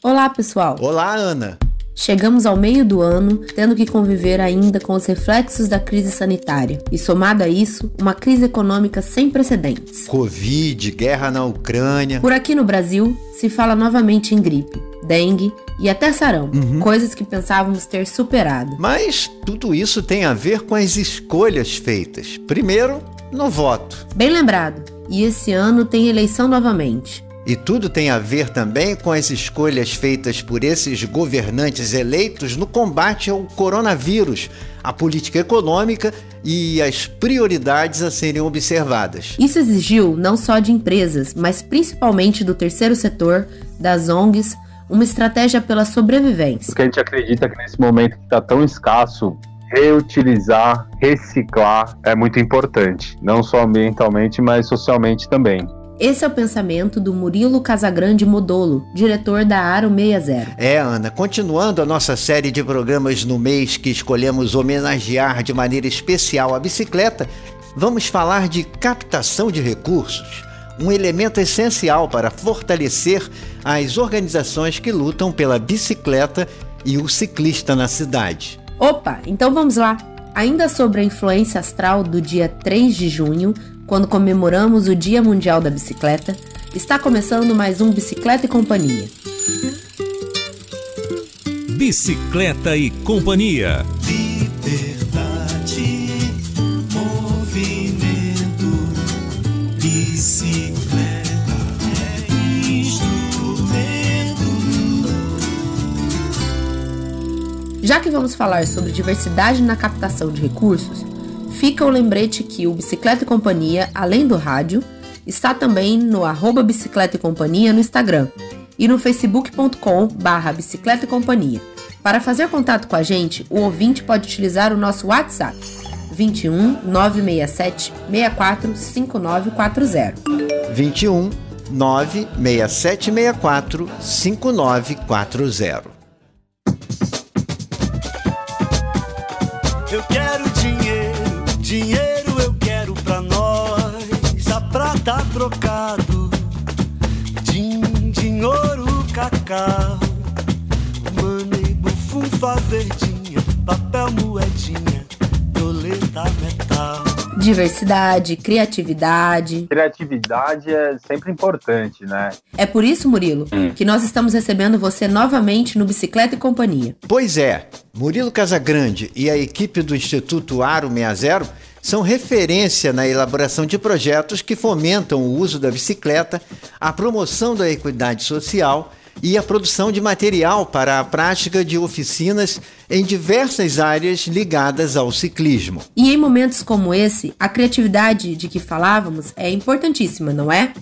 Olá, pessoal. Olá, Ana. Chegamos ao meio do ano, tendo que conviver ainda com os reflexos da crise sanitária. E somado a isso, uma crise econômica sem precedentes. Covid, guerra na Ucrânia. Por aqui no Brasil, se fala novamente em gripe, dengue e até sarão, uhum. coisas que pensávamos ter superado. Mas tudo isso tem a ver com as escolhas feitas. Primeiro, no voto. Bem lembrado. E esse ano tem eleição novamente. E tudo tem a ver também com as escolhas feitas por esses governantes eleitos no combate ao coronavírus, a política econômica e as prioridades a serem observadas. Isso exigiu não só de empresas, mas principalmente do terceiro setor, das ONGs, uma estratégia pela sobrevivência. Porque a gente acredita que nesse momento que está tão escasso, reutilizar, reciclar é muito importante, não só ambientalmente, mas socialmente também. Esse é o pensamento do Murilo Casagrande Modolo, diretor da Aro 60. É, Ana, continuando a nossa série de programas no mês que escolhemos homenagear de maneira especial a bicicleta, vamos falar de captação de recursos, um elemento essencial para fortalecer as organizações que lutam pela bicicleta e o ciclista na cidade. Opa, então vamos lá! Ainda sobre a influência astral do dia 3 de junho, quando comemoramos o Dia Mundial da Bicicleta, está começando mais um Bicicleta e Companhia. Bicicleta e Companhia. Liberdade, movimento, bicicleta é instrumento. Já que vamos falar sobre diversidade na captação de recursos, Fica o lembrete que o Bicicleta e Companhia, além do rádio, está também no arroba Bicicleta e Companhia no Instagram e no facebook.com barra Bicicleta e Companhia. Para fazer contato com a gente, o ouvinte pode utilizar o nosso WhatsApp 21 967 64 5940. 21 967 64 5940. Eu quero Dinheiro eu quero pra nós, a prata trocado, din, din, ouro, cacau, money, bufunfa verdinha, papel moedinha, violeta metal. Diversidade, criatividade. Criatividade é sempre importante, né? É por isso, Murilo, hum. que nós estamos recebendo você novamente no Bicicleta e Companhia. Pois é, Murilo Casagrande e a equipe do Instituto Aro 60 são referência na elaboração de projetos que fomentam o uso da bicicleta, a promoção da equidade social e a produção de material para a prática de oficinas em diversas áreas ligadas ao ciclismo. E em momentos como esse, a criatividade de que falávamos é importantíssima, não é?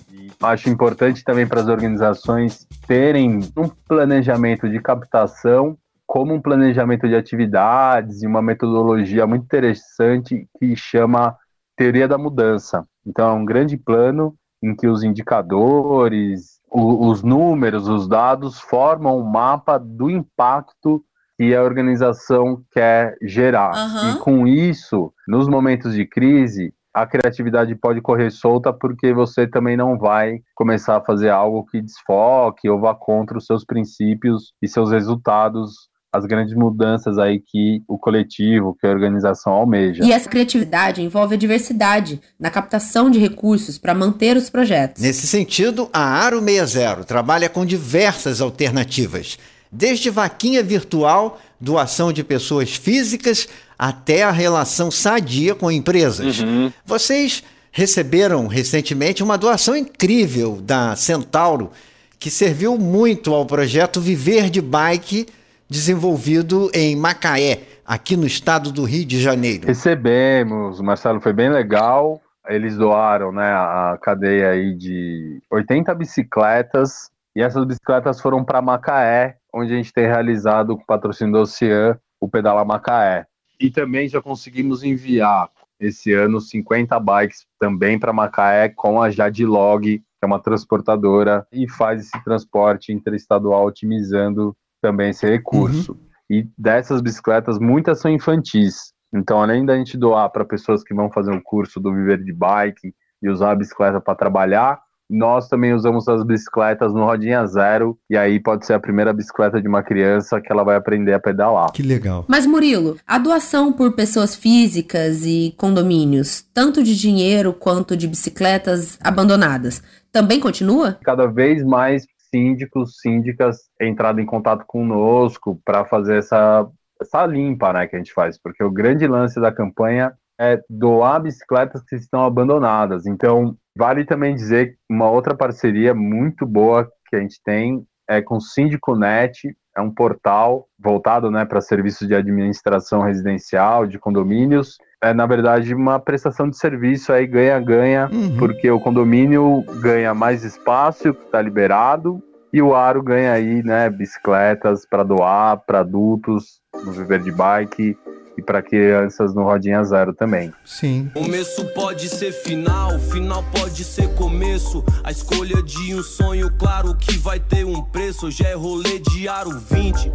Acho importante também para as organizações terem um planejamento de captação como um planejamento de atividades e uma metodologia muito interessante que chama teoria da mudança. Então, é um grande plano em que os indicadores, os números, os dados formam um mapa do impacto que a organização quer gerar. Uhum. E com isso, nos momentos de crise, a criatividade pode correr solta porque você também não vai começar a fazer algo que desfoque ou vá contra os seus princípios e seus resultados as grandes mudanças aí que o coletivo, que a organização almeja. E essa criatividade envolve a diversidade na captação de recursos para manter os projetos. Nesse sentido, a Aro 60 trabalha com diversas alternativas, desde vaquinha virtual, doação de pessoas físicas, até a relação sadia com empresas. Uhum. Vocês receberam recentemente uma doação incrível da Centauro, que serviu muito ao projeto Viver de Bike desenvolvido em Macaé, aqui no estado do Rio de Janeiro. Recebemos, Marcelo, foi bem legal. Eles doaram né, a cadeia aí de 80 bicicletas e essas bicicletas foram para Macaé, onde a gente tem realizado com o patrocínio do Ocean o Pedala Macaé. E também já conseguimos enviar esse ano 50 bikes também para Macaé com a Jadlog, que é uma transportadora e faz esse transporte interestadual otimizando também esse recurso. Uhum. E dessas bicicletas, muitas são infantis. Então, além da gente doar para pessoas que vão fazer um curso do Viver de Bike e usar a bicicleta para trabalhar, nós também usamos as bicicletas no Rodinha Zero, e aí pode ser a primeira bicicleta de uma criança que ela vai aprender a pedalar. Que legal. Mas, Murilo, a doação por pessoas físicas e condomínios, tanto de dinheiro quanto de bicicletas abandonadas, também continua? Cada vez mais síndicos, síndicas entrado em contato conosco para fazer essa, essa limpa né, que a gente faz, porque o grande lance da campanha é doar bicicletas que estão abandonadas. Então, vale também dizer que uma outra parceria muito boa que a gente tem é com o Síndico Net, é um portal voltado né, para serviços de administração residencial, de condomínios. É, na verdade, uma prestação de serviço aí ganha-ganha, uhum. porque o condomínio ganha mais espaço, que está liberado, e o Aro ganha aí, né, bicicletas para doar para adultos no Viver de Bike e para crianças no Rodinha Zero também. Sim. Começo pode ser final, final pode ser começo. A escolha de um sonho, claro que vai ter um preço. Já é rolê de aro 20.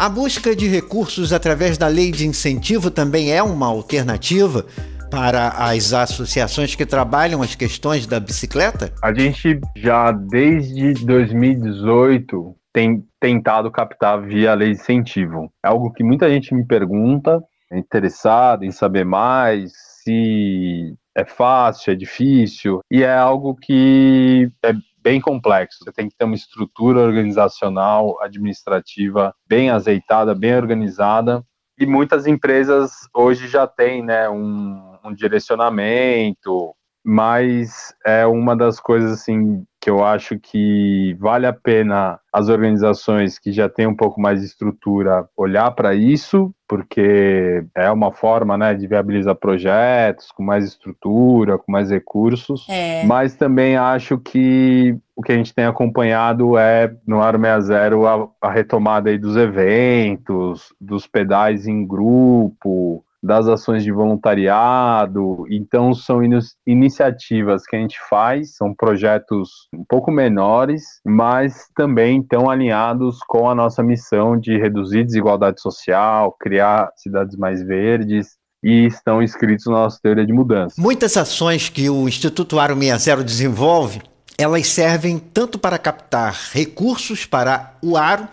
A busca de recursos através da lei de incentivo também é uma alternativa para as associações que trabalham as questões da bicicleta? A gente já desde 2018 tem tentado captar via lei de incentivo. É algo que muita gente me pergunta é interessado em saber mais, se é fácil, é difícil, e é algo que é bem complexo. Você tem que ter uma estrutura organizacional, administrativa bem azeitada, bem organizada. E muitas empresas hoje já têm né, um, um direcionamento, mas é uma das coisas assim que eu acho que vale a pena as organizações que já têm um pouco mais de estrutura olhar para isso, porque é uma forma né, de viabilizar projetos com mais estrutura, com mais recursos. É. Mas também acho que o que a gente tem acompanhado é no Aro 60 a, a retomada aí dos eventos, dos pedais em grupo, das ações de voluntariado. Então, são in iniciativas que a gente faz, são projetos um pouco menores, mas também estão alinhados com a nossa missão de reduzir desigualdade social, criar cidades mais verdes e estão inscritos na nossa teoria de mudança. Muitas ações que o Instituto Aro 60 desenvolve, elas servem tanto para captar recursos para o Aro,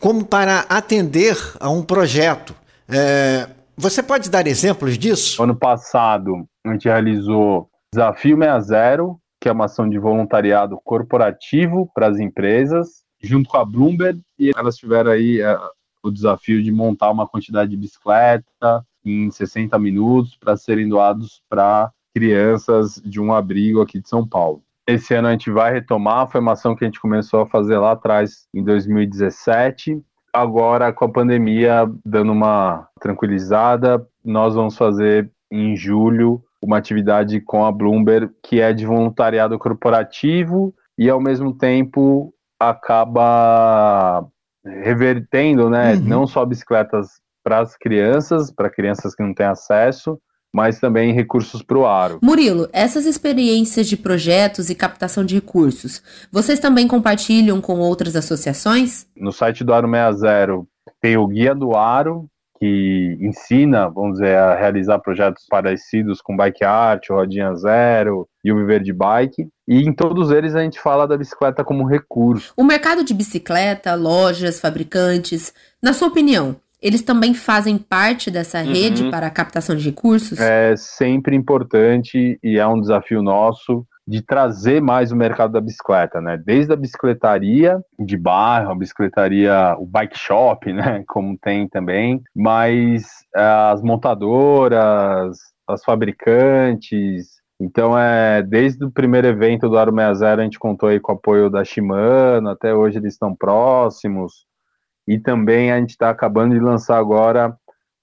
como para atender a um projeto. É, você pode dar exemplos disso? Ano passado, a gente realizou Desafio 60, que é uma ação de voluntariado corporativo para as empresas, junto com a Bloomberg, e elas tiveram aí é, o desafio de montar uma quantidade de bicicleta em 60 minutos para serem doados para crianças de um abrigo aqui de São Paulo. Esse ano a gente vai retomar, foi uma ação que a gente começou a fazer lá atrás, em 2017, agora com a pandemia dando uma tranquilizada, nós vamos fazer em julho uma atividade com a Bloomberg que é de voluntariado corporativo e ao mesmo tempo acaba revertendo, né, uhum. não só bicicletas para as crianças, para crianças que não têm acesso, mas também recursos para o Aro. Murilo, essas experiências de projetos e captação de recursos, vocês também compartilham com outras associações? No site do Aro 60 tem o Guia do Aro, que ensina, vamos dizer, a realizar projetos parecidos com Bike Art, Rodinha Zero e o Viver de Bike. E em todos eles a gente fala da bicicleta como recurso. O mercado de bicicleta, lojas, fabricantes, na sua opinião, eles também fazem parte dessa uhum. rede para a captação de recursos? É sempre importante e é um desafio nosso de trazer mais o mercado da bicicleta, né? Desde a bicicletaria de bairro, a bicicletaria, o bike shop, né? Como tem também, mas eh, as montadoras, as fabricantes. Então, é desde o primeiro evento do Aro 60, a gente contou aí com o apoio da Shimano, até hoje eles estão próximos. E também a gente está acabando de lançar agora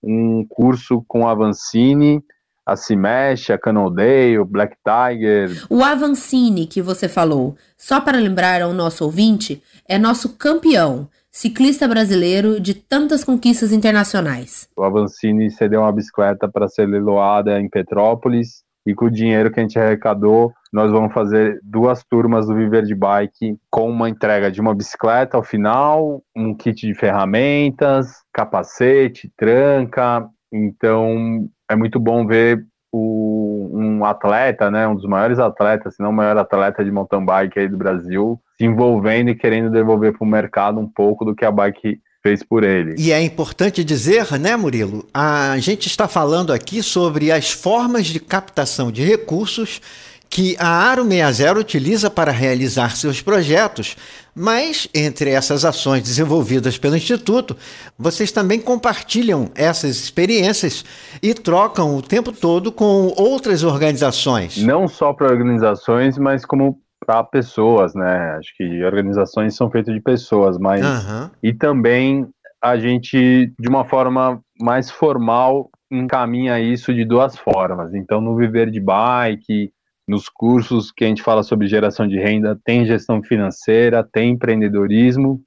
um curso com a Avancini, a Cimesh, a Canaldale, o Black Tiger. O Avancini que você falou, só para lembrar ao nosso ouvinte, é nosso campeão, ciclista brasileiro de tantas conquistas internacionais. O Avancini cedeu uma bicicleta para ser leiloada em Petrópolis e com o dinheiro que a gente arrecadou, nós vamos fazer duas turmas do Viver de Bike com uma entrega de uma bicicleta ao final, um kit de ferramentas, capacete, tranca. Então é muito bom ver o um atleta, né, um dos maiores atletas, se não o maior atleta de mountain bike aí do Brasil, se envolvendo e querendo devolver para o mercado um pouco do que a bike fez por ele. E é importante dizer, né, Murilo? A gente está falando aqui sobre as formas de captação de recursos que a Aro 60 utiliza para realizar seus projetos, mas entre essas ações desenvolvidas pelo Instituto, vocês também compartilham essas experiências e trocam o tempo todo com outras organizações. Não só para organizações, mas como para pessoas, né? Acho que organizações são feitas de pessoas, mas uhum. e também a gente de uma forma mais formal encaminha isso de duas formas. Então, no Viver de Bike, nos cursos que a gente fala sobre geração de renda, tem gestão financeira, tem empreendedorismo,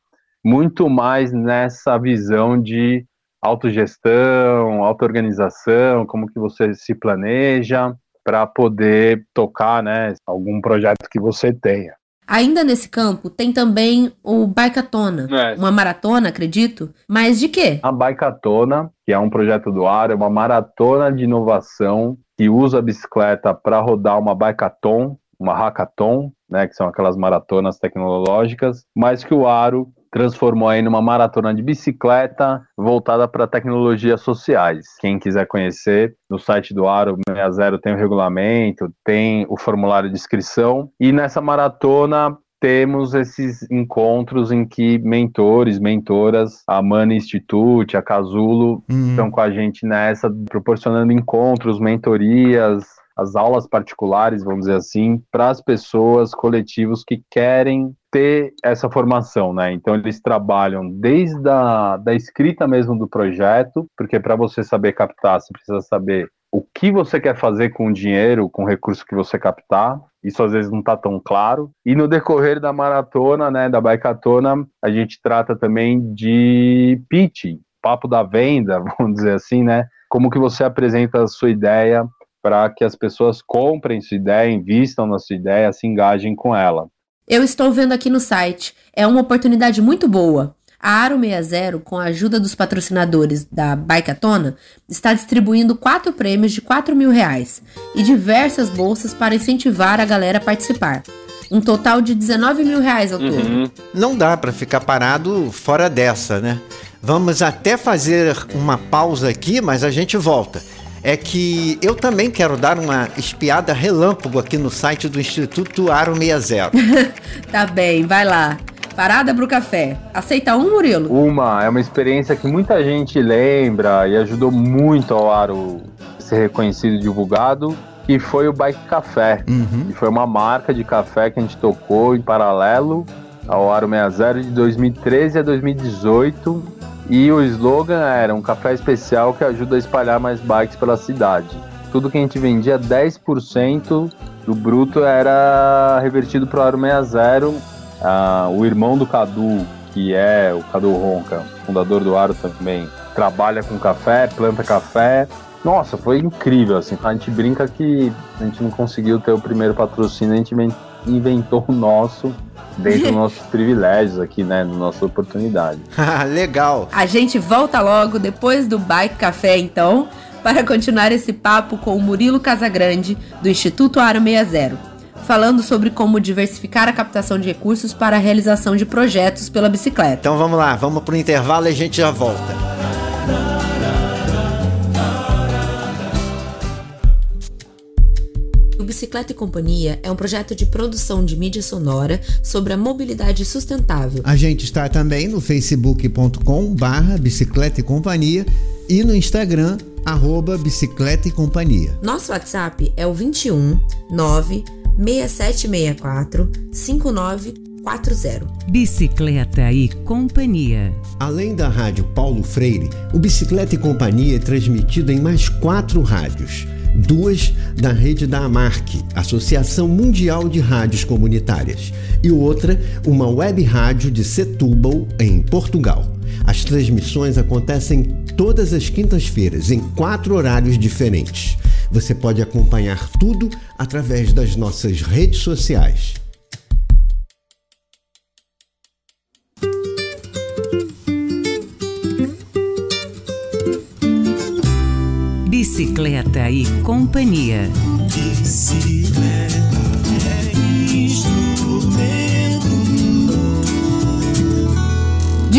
muito mais nessa visão de autogestão, autoorganização, como que você se planeja para poder tocar, né, algum projeto que você tenha. Ainda nesse campo, tem também o Bikatona, é. uma maratona, acredito. Mas de quê? A Bikatona, que é um projeto do ar, é uma maratona de inovação que usa a bicicleta para rodar uma bikeathon, uma hackathon, né, que são aquelas maratonas tecnológicas, mas que o Aro transformou aí numa maratona de bicicleta voltada para tecnologias sociais. Quem quiser conhecer, no site do Aro 60 tem o regulamento, tem o formulário de inscrição e nessa maratona temos esses encontros em que mentores, mentoras, a Money Institute, a Casulo, uhum. estão com a gente nessa, proporcionando encontros, mentorias, as aulas particulares, vamos dizer assim, para as pessoas, coletivos que querem ter essa formação, né? Então eles trabalham desde a da escrita mesmo do projeto, porque para você saber captar, você precisa saber o que você quer fazer com o dinheiro, com o recurso que você captar. Isso às vezes não está tão claro. E no decorrer da maratona, né, da bikatona, a gente trata também de pitch, papo da venda, vamos dizer assim, né? Como que você apresenta a sua ideia para que as pessoas comprem sua ideia, invistam na sua ideia, se engajem com ela. Eu estou vendo aqui no site. É uma oportunidade muito boa. A Aro 60, com a ajuda dos patrocinadores da Bikeatona, está distribuindo quatro prêmios de 4 mil reais e diversas bolsas para incentivar a galera a participar. Um total de 19 mil reais ao todo. Uhum. Não dá para ficar parado fora dessa, né? Vamos até fazer uma pausa aqui, mas a gente volta. É que eu também quero dar uma espiada relâmpago aqui no site do Instituto Aro 60. tá bem, vai lá. Parada pro café. Aceita um, Murilo? Uma. É uma experiência que muita gente lembra e ajudou muito ao Aro ser reconhecido e divulgado. E foi o Bike Café. Uhum. Que foi uma marca de café que a gente tocou em paralelo ao Aro 60 de 2013 a 2018. E o slogan era um café especial que ajuda a espalhar mais bikes pela cidade. Tudo que a gente vendia, 10% do bruto era revertido para o Aro 60 ah, o irmão do Cadu, que é o Cadu Ronca, fundador do Aro também, trabalha com café, planta café. Nossa, foi incrível, assim. A gente brinca que a gente não conseguiu ter o primeiro patrocínio, a gente inventou o nosso dentro dos nossos privilégios aqui, né, na nossa oportunidade. Legal. A gente volta logo depois do Bike Café, então, para continuar esse papo com o Murilo Casagrande, do Instituto Aro 60 falando sobre como diversificar a captação de recursos para a realização de projetos pela bicicleta. Então vamos lá, vamos para o intervalo e a gente já volta. O Bicicleta e Companhia é um projeto de produção de mídia sonora sobre a mobilidade sustentável. A gente está também no facebook.com barra bicicleta e companhia e no Instagram arroba bicicleta e companhia. Nosso WhatsApp é o 21 9 6764 5940. Bicicleta e Companhia. Além da rádio Paulo Freire, o Bicicleta e Companhia é transmitido em mais quatro rádios. Duas da rede da AMARC, Associação Mundial de Rádios Comunitárias, e outra, uma web rádio de Setúbal, em Portugal. As transmissões acontecem todas as quintas-feiras, em quatro horários diferentes. Você pode acompanhar tudo através das nossas redes sociais. Bicicleta e Companhia. Bicicleta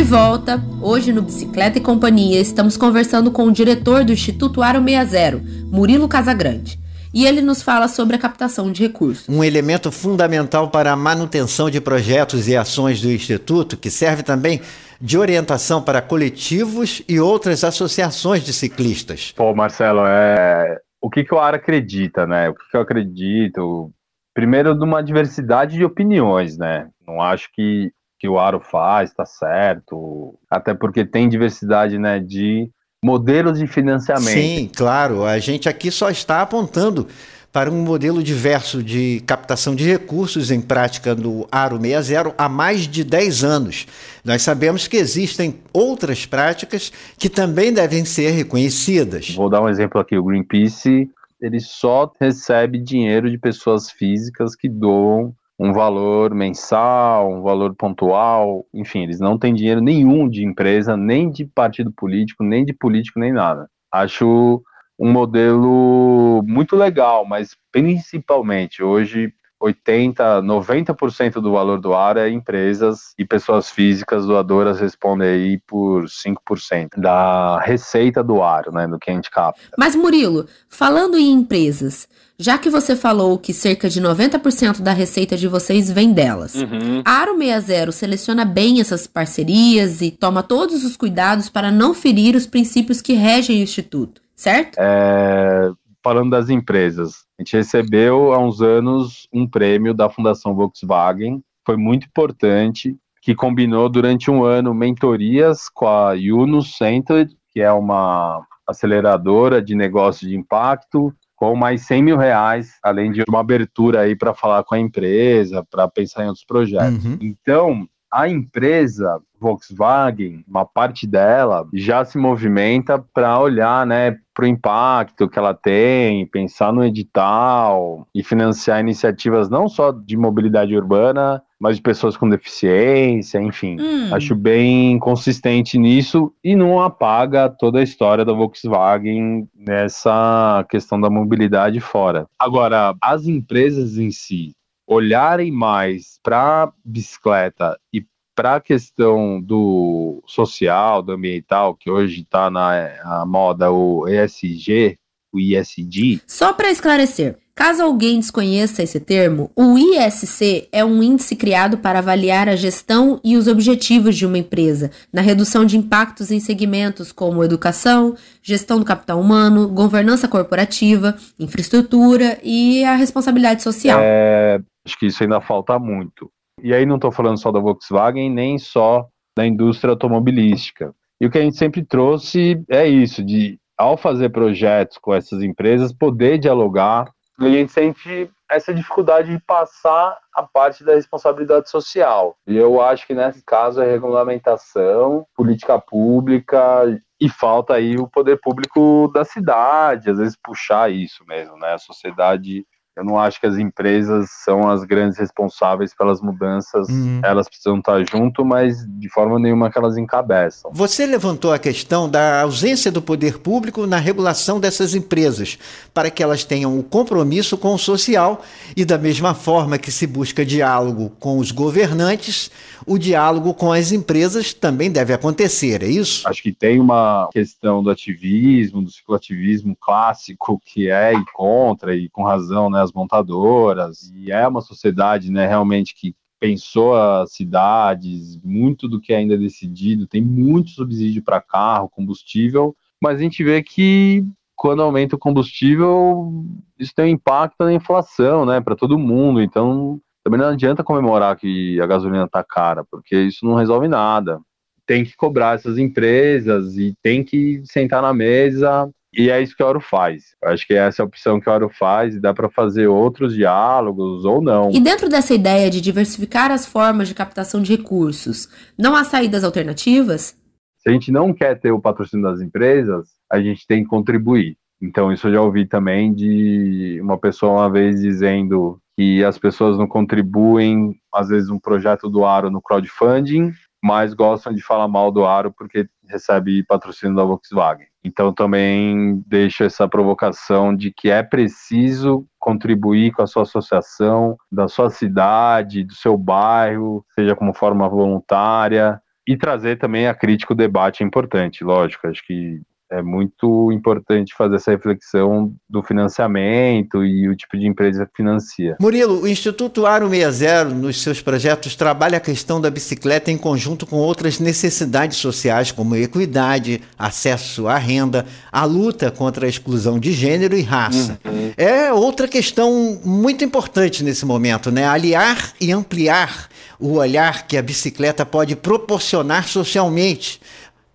De volta, hoje no Bicicleta e Companhia, estamos conversando com o diretor do Instituto Aro 60, Murilo Casagrande. E ele nos fala sobre a captação de recursos. Um elemento fundamental para a manutenção de projetos e ações do Instituto, que serve também de orientação para coletivos e outras associações de ciclistas. Pô, Marcelo, é... o que, que o ARA acredita, né? O que, que eu acredito? Primeiro, numa diversidade de opiniões, né? Não acho que, que o Aro faz está certo, até porque tem diversidade né, de modelos de financiamento. Sim, claro. A gente aqui só está apontando para um modelo diverso de captação de recursos em prática no Aro 60 há mais de 10 anos. Nós sabemos que existem outras práticas que também devem ser reconhecidas. Vou dar um exemplo aqui, o Greenpeace, ele só recebe dinheiro de pessoas físicas que doam um valor mensal, um valor pontual, enfim, eles não têm dinheiro nenhum de empresa, nem de partido político, nem de político, nem nada. Acho um modelo muito legal, mas principalmente hoje 80, 90% do valor do ar é empresas e pessoas físicas doadoras respondem aí por 5% da receita do ar, né, do que a gente capta. Mas Murilo, falando em empresas, já que você falou que cerca de 90% da receita de vocês vem delas, Uhum. a Aro 60 seleciona bem essas parcerias e toma todos os cuidados para não ferir os princípios que regem o Instituto, certo? É, falando das empresas, a gente recebeu há uns anos um prêmio da Fundação Volkswagen, foi muito importante, que combinou durante um ano mentorias com a Yunus Center, que é uma aceleradora de negócios de impacto, com mais 100 mil reais, além de uma abertura aí para falar com a empresa, para pensar em outros projetos. Uhum. Então, a empresa Volkswagen, uma parte dela, já se movimenta para olhar né, para o impacto que ela tem, pensar no edital e financiar iniciativas não só de mobilidade urbana, mas de pessoas com deficiência, enfim. Hum. Acho bem consistente nisso e não apaga toda a história da Volkswagen nessa questão da mobilidade fora. Agora, as empresas em si olharem mais para bicicleta e para a questão do social, do ambiental, que hoje está na moda o ESG, o ISD, Só para esclarecer, caso alguém desconheça esse termo, o ISC é um índice criado para avaliar a gestão e os objetivos de uma empresa na redução de impactos em segmentos como educação, gestão do capital humano, governança corporativa, infraestrutura e a responsabilidade social. É, acho que isso ainda falta muito. E aí não estou falando só da Volkswagen, nem só da indústria automobilística. E o que a gente sempre trouxe é isso, de ao fazer projetos com essas empresas, poder dialogar. E a gente sente essa dificuldade de passar a parte da responsabilidade social. E eu acho que nesse caso é regulamentação, política pública e falta aí o poder público da cidade, às vezes puxar isso mesmo, né? A sociedade eu não acho que as empresas são as grandes responsáveis pelas mudanças. Uhum. Elas precisam estar junto, mas de forma nenhuma que elas encabeçam. Você levantou a questão da ausência do poder público na regulação dessas empresas, para que elas tenham o compromisso com o social e, da mesma forma que se busca diálogo com os governantes, o diálogo com as empresas também deve acontecer, é isso? Acho que tem uma questão do ativismo, do cicloativismo clássico, que é e contra, e com razão, né, as montadoras, e é uma sociedade, né, realmente que pensou as cidades, muito do que ainda é decidido, tem muito subsídio para carro, combustível, mas a gente vê que quando aumenta o combustível, isso tem um impacto na inflação, né, para todo mundo, então também não adianta comemorar que a gasolina está cara, porque isso não resolve nada. Tem que cobrar essas empresas e tem que sentar na mesa e é isso que a Oro faz. Acho que essa é a opção que a Oro faz e dá para fazer outros diálogos ou não. E dentro dessa ideia de diversificar as formas de captação de recursos, não há saídas alternativas? Se a gente não quer ter o patrocínio das empresas, a gente tem que contribuir. Então, isso eu já ouvi também de uma pessoa uma vez dizendo que as pessoas não contribuem, às vezes, um projeto do Aro no crowdfunding, mas gostam de falar mal do Aro porque recebe patrocínio da Volkswagen. Então também deixo essa provocação de que é preciso contribuir com a sua associação, da sua cidade, do seu bairro, seja como forma voluntária, e trazer também a crítica, o debate é importante, lógico. Acho que é muito importante fazer essa reflexão do financiamento e o tipo de empresa que financia. Murilo, o Instituto Aro 60, nos seus projetos, trabalha a questão da bicicleta em conjunto com outras necessidades sociais, como equidade, acesso à renda, a luta contra a exclusão de gênero e raça. Uhum. É outra questão muito importante nesse momento, né? Aliar e ampliar o olhar que a bicicleta pode proporcionar socialmente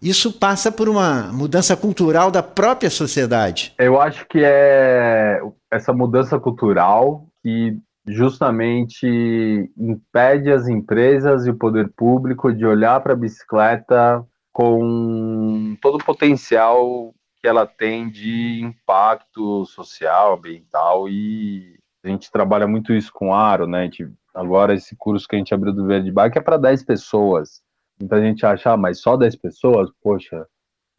isso passa por uma mudança cultural da própria sociedade. Eu acho que é essa mudança cultural que justamente impede as empresas e o poder público de olhar para a bicicleta com todo o potencial que ela tem de impacto social, ambiental e a gente trabalha muito isso com aro, né? Gente, agora esse curso que a gente abriu do Verde Bike é para 10 pessoas. Muita gente acha, ah, mas só 10 pessoas? Poxa,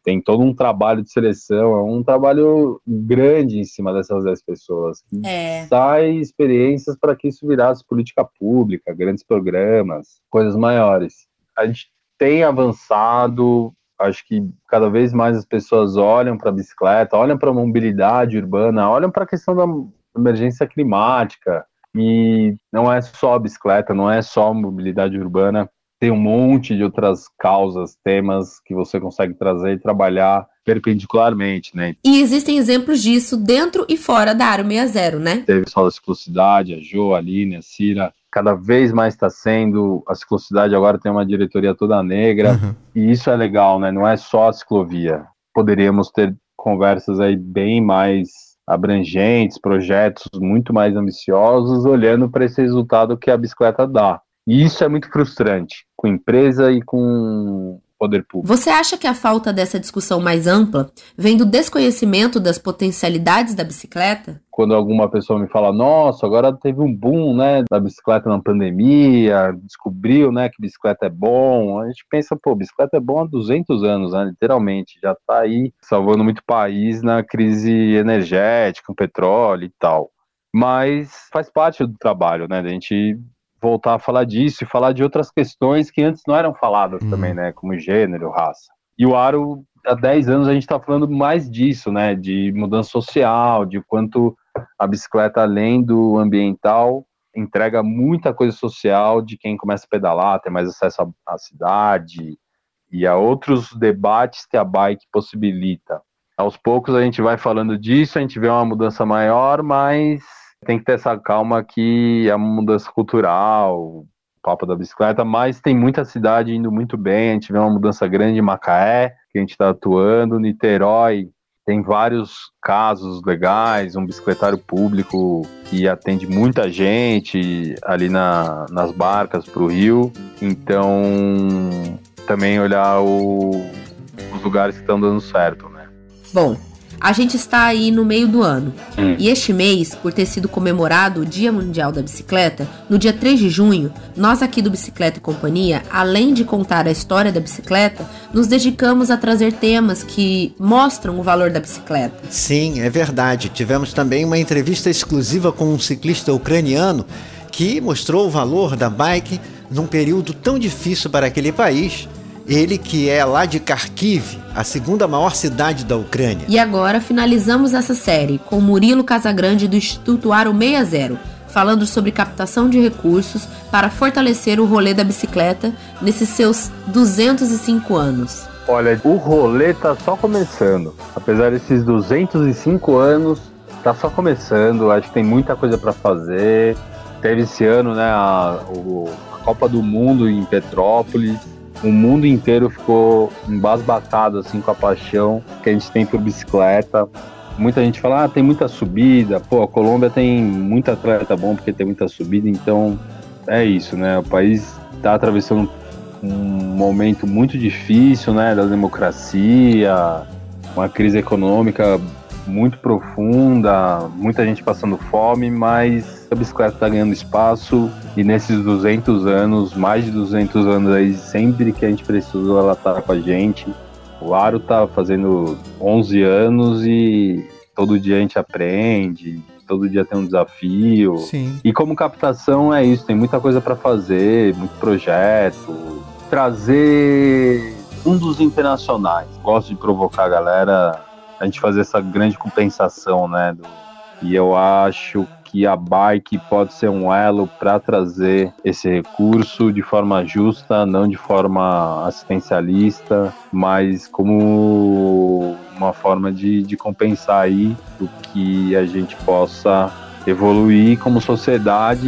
tem todo um trabalho de seleção, é um trabalho grande em cima dessas 10 pessoas. É. Sai experiências para que isso virasse política pública, grandes programas, coisas maiores. A gente tem avançado, acho que cada vez mais as pessoas olham para a bicicleta, olham para a mobilidade urbana, olham para a questão da emergência climática. E não é só a bicicleta, não é só a mobilidade urbana tem um monte de outras causas, temas que você consegue trazer e trabalhar perpendicularmente, né? E existem exemplos disso dentro e fora da Aro 60, né? Teve só a ciclocidade, a Jo, a Aline, a Cira, cada vez mais está sendo, a ciclocidade agora tem uma diretoria toda negra, uhum. e isso é legal, né? Não é só a ciclovia. Poderíamos ter conversas aí bem mais abrangentes, projetos muito mais ambiciosos, olhando para esse resultado que a bicicleta dá. E isso é muito frustrante com empresa e com poder público. Você acha que a falta dessa discussão mais ampla vem do desconhecimento das potencialidades da bicicleta? Quando alguma pessoa me fala, nossa, agora teve um boom, né, da bicicleta na pandemia, descobriu, né, que bicicleta é bom, a gente pensa, pô, bicicleta é bom há 200 anos, né, literalmente, já tá aí salvando muito país na crise energética, o petróleo e tal. Mas faz parte do trabalho, né, a gente voltar a falar disso e falar de outras questões que antes não eram faladas uhum. também, né? Como gênero, raça. E o Aro, há 10 anos, a gente está falando mais disso, né? De mudança social, de quanto a bicicleta, além do ambiental, entrega muita coisa social de quem começa a pedalar, ter mais acesso à, à cidade e a outros debates que a bike possibilita. Aos poucos a gente vai falando disso, a gente vê uma mudança maior, mas tem que ter essa calma que é uma mudança cultural, o papo da bicicleta, mas tem muita cidade indo muito bem. A gente vê uma mudança grande em Macaé, que a gente está atuando, Niterói. Tem vários casos legais, um bicicletário público que atende muita gente ali na, nas barcas para o Rio. Então, também olhar o, os lugares que estão dando certo, né? Bom, a gente está aí no meio do ano. Hum. E este mês, por ter sido comemorado o Dia Mundial da Bicicleta, no dia 3 de junho, nós aqui do Bicicleta e Companhia, além de contar a história da bicicleta, nos dedicamos a trazer temas que mostram o valor da bicicleta. Sim, é verdade. Tivemos também uma entrevista exclusiva com um ciclista ucraniano que mostrou o valor da bike num período tão difícil para aquele país ele que é lá de Kharkiv, a segunda maior cidade da Ucrânia. E agora finalizamos essa série com Murilo Casagrande do Instituto Aro 60, falando sobre captação de recursos para fortalecer o rolê da bicicleta nesses seus 205 anos. Olha, o rolê tá só começando. Apesar desses 205 anos, tá só começando. Acho que tem muita coisa para fazer. Teve esse ano, né, a, o, a Copa do Mundo em Petrópolis o mundo inteiro ficou embasbacado assim com a paixão que a gente tem por bicicleta. Muita gente fala, ah, tem muita subida, pô, a Colômbia tem muita atleta bom porque tem muita subida, então é isso, né? O país está atravessando um momento muito difícil, né, da democracia, uma crise econômica muito profunda, muita gente passando fome, mas a bicicleta está ganhando espaço e nesses 200 anos, mais de 200 anos aí, sempre que a gente precisou, ela tá com a gente. O Aro tá fazendo 11 anos e todo dia a gente aprende, todo dia tem um desafio. Sim. E como captação é isso, tem muita coisa para fazer, muito projeto, trazer fundos internacionais. Gosto de provocar a galera, a gente fazer essa grande compensação, né? Do, e eu acho que a bike pode ser um elo para trazer esse recurso de forma justa, não de forma assistencialista, mas como uma forma de, de compensar aí o que a gente possa evoluir como sociedade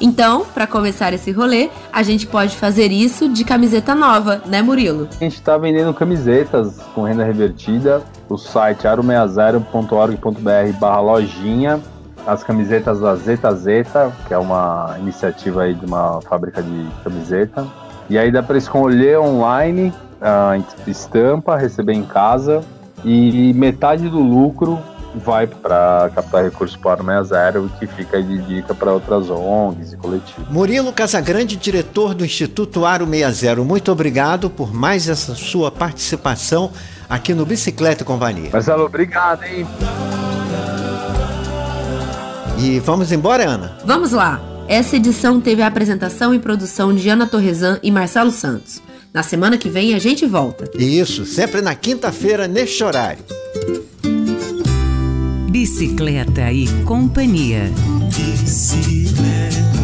Então, para começar esse rolê, a gente pode fazer isso de camiseta nova, né, Murilo? A gente está vendendo camisetas com renda revertida. O site aro60.org.br barra lojinha. As camisetas da Zeta Zeta, que é uma iniciativa aí de uma fábrica de camiseta. E aí dá para escolher online a estampa, receber em casa. E metade do lucro vai para captar recursos para o 60 que fica de dica para outras ONGs e coletivos. Murilo Casagrande, diretor do Instituto Aro 60, muito obrigado por mais essa sua participação aqui no Bicicleta e Companhia. Marcelo, obrigado, hein? E vamos embora, Ana? Vamos lá! Essa edição teve a apresentação e produção de Ana Torresan e Marcelo Santos. Na semana que vem a gente volta. Isso, sempre na quinta-feira, neste horário. Bicicleta e Companhia. Bicicleta.